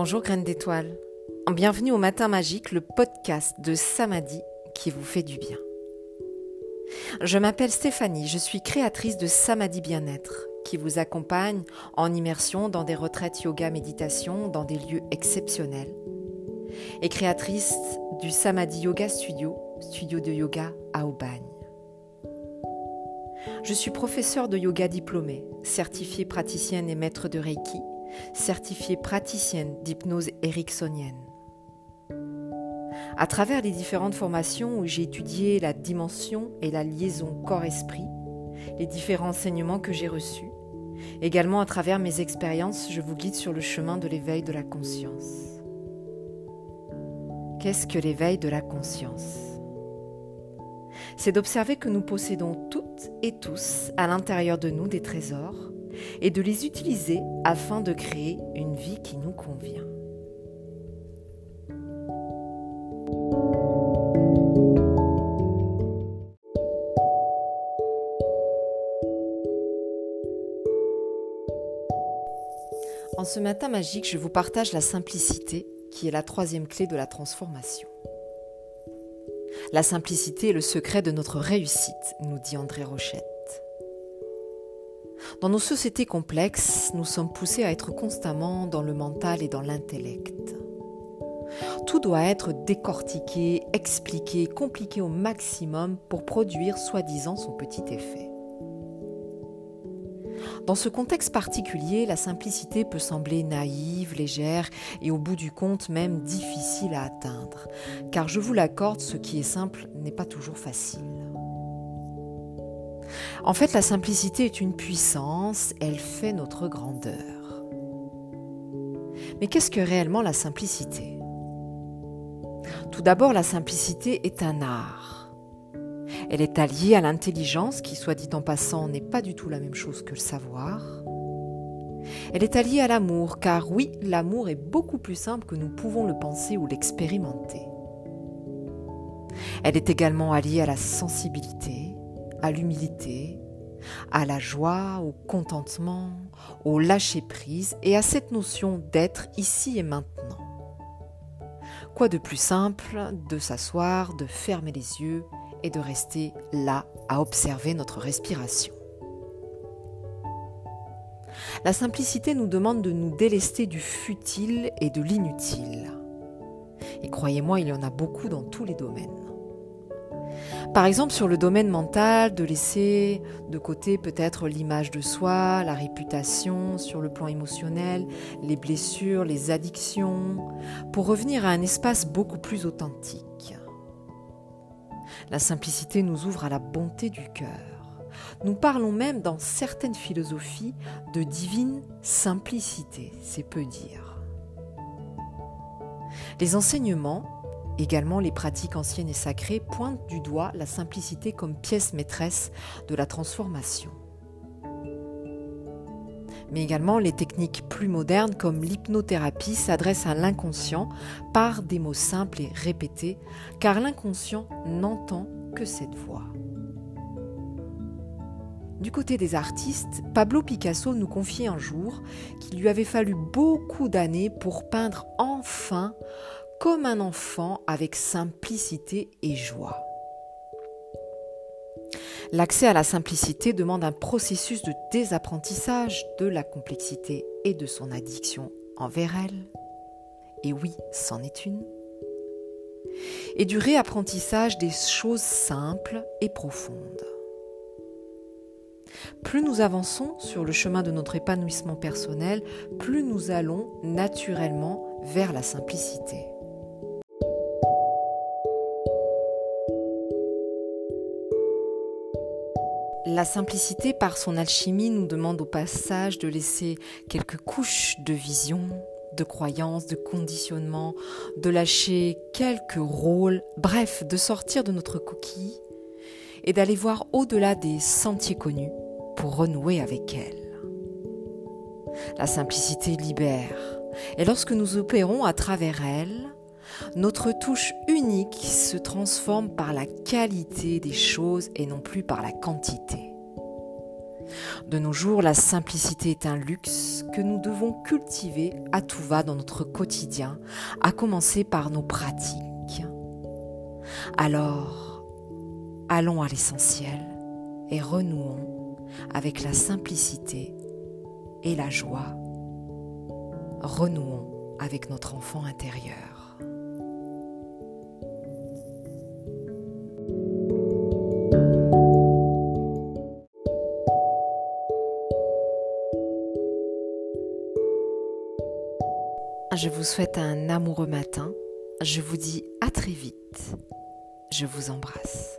Bonjour Graines d'étoiles. Bienvenue au Matin Magique, le podcast de Samadhi qui vous fait du bien. Je m'appelle Stéphanie, je suis créatrice de Samadhi Bien-être qui vous accompagne en immersion dans des retraites yoga méditation dans des lieux exceptionnels et créatrice du Samadhi Yoga Studio, studio de yoga à Aubagne. Je suis professeure de yoga diplômée, certifiée praticienne et maître de Reiki certifiée praticienne d'hypnose ericksonienne. À travers les différentes formations où j'ai étudié la dimension et la liaison corps-esprit, les différents enseignements que j'ai reçus, également à travers mes expériences, je vous guide sur le chemin de l'éveil de la conscience. Qu'est-ce que l'éveil de la conscience? C'est d'observer que nous possédons toutes et tous à l'intérieur de nous des trésors et de les utiliser afin de créer une vie qui nous convient. En ce matin magique, je vous partage la simplicité qui est la troisième clé de la transformation. La simplicité est le secret de notre réussite, nous dit André Rochette. Dans nos sociétés complexes, nous sommes poussés à être constamment dans le mental et dans l'intellect. Tout doit être décortiqué, expliqué, compliqué au maximum pour produire soi-disant son petit effet. Dans ce contexte particulier, la simplicité peut sembler naïve, légère et au bout du compte même difficile à atteindre, car je vous l'accorde, ce qui est simple n'est pas toujours facile. En fait, la simplicité est une puissance, elle fait notre grandeur. Mais qu'est-ce que réellement la simplicité? Tout d'abord, la simplicité est un art. Elle est alliée à l'intelligence, qui, soit dit en passant, n'est pas du tout la même chose que le savoir. Elle est alliée à l'amour, car oui, l'amour est beaucoup plus simple que nous pouvons le penser ou l'expérimenter. Elle est également alliée à la sensibilité, à l'humilité, à la joie, au contentement, au lâcher-prise et à cette notion d'être ici et maintenant. Quoi de plus simple de s'asseoir, de fermer les yeux et de rester là à observer notre respiration? La simplicité nous demande de nous délester du futile et de l'inutile. Et croyez-moi, il y en a beaucoup dans tous les domaines. Par exemple, sur le domaine mental, de laisser de côté peut-être l'image de soi, la réputation, sur le plan émotionnel, les blessures, les addictions, pour revenir à un espace beaucoup plus authentique. La simplicité nous ouvre à la bonté du cœur. Nous parlons même dans certaines philosophies de divine simplicité, c'est peu dire. Les enseignements Également, les pratiques anciennes et sacrées pointent du doigt la simplicité comme pièce maîtresse de la transformation. Mais également, les techniques plus modernes comme l'hypnothérapie s'adressent à l'inconscient par des mots simples et répétés, car l'inconscient n'entend que cette voix. Du côté des artistes, Pablo Picasso nous confiait un jour qu'il lui avait fallu beaucoup d'années pour peindre enfin comme un enfant avec simplicité et joie. L'accès à la simplicité demande un processus de désapprentissage de la complexité et de son addiction envers elle. Et oui, c'en est une. Et du réapprentissage des choses simples et profondes. Plus nous avançons sur le chemin de notre épanouissement personnel, plus nous allons naturellement vers la simplicité. La simplicité, par son alchimie, nous demande au passage de laisser quelques couches de vision, de croyances, de conditionnement, de lâcher quelques rôles, bref, de sortir de notre coquille et d'aller voir au-delà des sentiers connus pour renouer avec elle. La simplicité libère, et lorsque nous opérons à travers elle, notre touche unique se transforme par la qualité des choses et non plus par la quantité. De nos jours, la simplicité est un luxe que nous devons cultiver à tout va dans notre quotidien, à commencer par nos pratiques. Alors, allons à l'essentiel et renouons avec la simplicité et la joie. Renouons avec notre enfant intérieur. Je vous souhaite un amoureux matin. Je vous dis à très vite. Je vous embrasse.